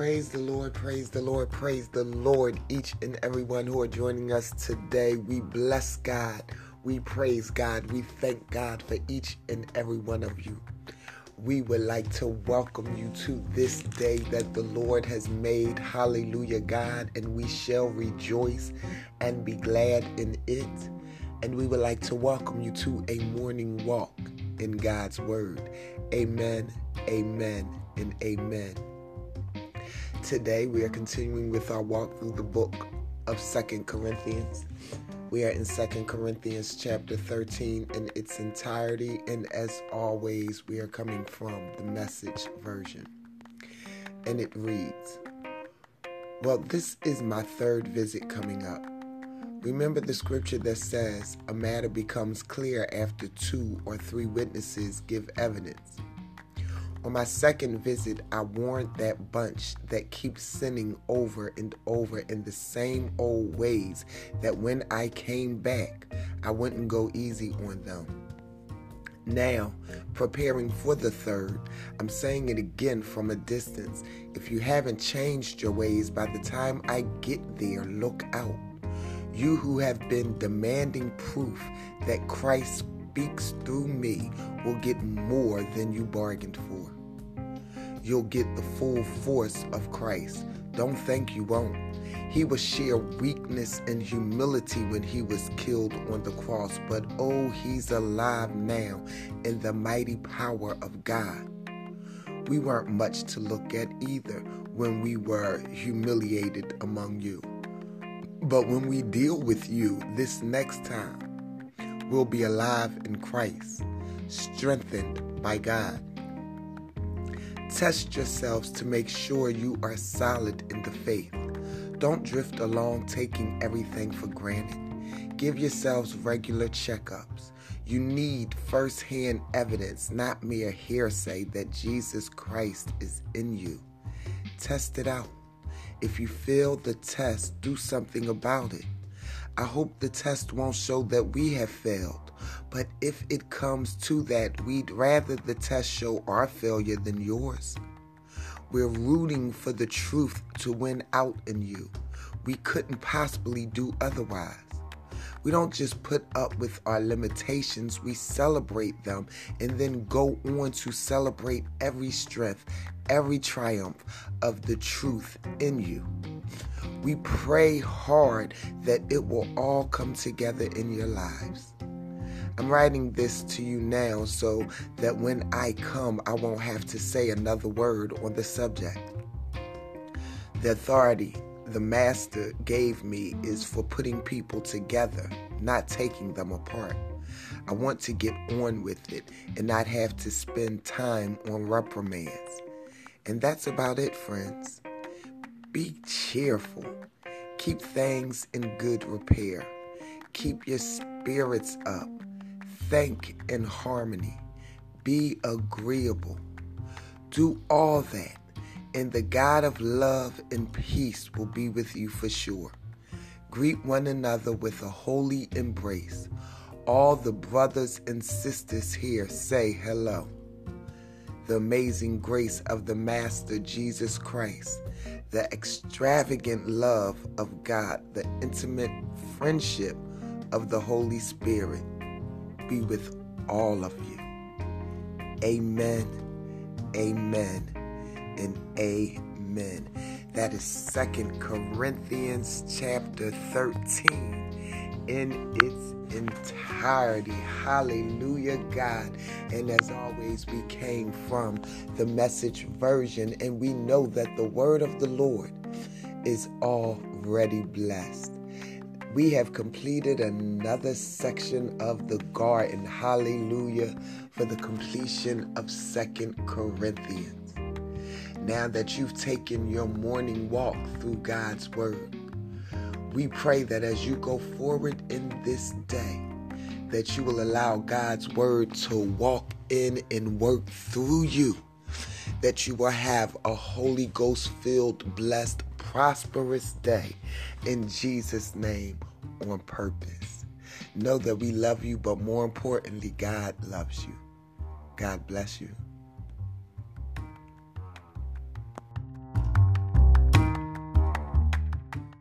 Praise the Lord, praise the Lord, praise the Lord, each and everyone who are joining us today. We bless God, we praise God, we thank God for each and every one of you. We would like to welcome you to this day that the Lord has made. Hallelujah, God, and we shall rejoice and be glad in it. And we would like to welcome you to a morning walk in God's Word. Amen, amen, and amen. Today we are continuing with our walk through the book of Second Corinthians. We are in Second Corinthians chapter 13 in its entirety, and as always, we are coming from the message version. And it reads Well, this is my third visit coming up. Remember the scripture that says, A matter becomes clear after two or three witnesses give evidence. On my second visit, I warned that bunch that keeps sinning over and over in the same old ways that when I came back, I wouldn't go easy on them. Now, preparing for the third, I'm saying it again from a distance. If you haven't changed your ways by the time I get there, look out. You who have been demanding proof that Christ speaks through me will get more than you bargained for. You'll get the full force of Christ. Don't think you won't. He was sheer weakness and humility when he was killed on the cross, but oh, he's alive now in the mighty power of God. We weren't much to look at either when we were humiliated among you. But when we deal with you this next time, will be alive in Christ, strengthened by God. Test yourselves to make sure you are solid in the faith. Don't drift along taking everything for granted. Give yourselves regular checkups. You need first hand evidence, not mere hearsay, that Jesus Christ is in you. Test it out. If you fail the test, do something about it. I hope the test won't show that we have failed. But if it comes to that, we'd rather the test show our failure than yours. We're rooting for the truth to win out in you. We couldn't possibly do otherwise. We don't just put up with our limitations, we celebrate them and then go on to celebrate every strength, every triumph of the truth in you. We pray hard that it will all come together in your lives. I'm writing this to you now so that when I come, I won't have to say another word on the subject. The authority the Master gave me is for putting people together, not taking them apart. I want to get on with it and not have to spend time on reprimands. And that's about it, friends. Be cheerful. Keep things in good repair. Keep your spirits up. Think in harmony. Be agreeable. Do all that, and the God of love and peace will be with you for sure. Greet one another with a holy embrace. All the brothers and sisters here say hello. The amazing grace of the Master Jesus Christ, the extravagant love of God, the intimate friendship of the Holy Spirit be with all of you. Amen, amen, and amen. That is Second Corinthians chapter 13 in its entirety. Hallelujah, God. And as always, we came from the message version, and we know that the word of the Lord is already blessed we have completed another section of the garden. Hallelujah for the completion of Second Corinthians. Now that you've taken your morning walk through God's Word, we pray that as you go forward in this day, that you will allow God's Word to walk in and work through you, that you will have a Holy Ghost filled, blessed, prosperous day in Jesus' name on purpose. Know that we love you, but more importantly, God loves you. God bless you.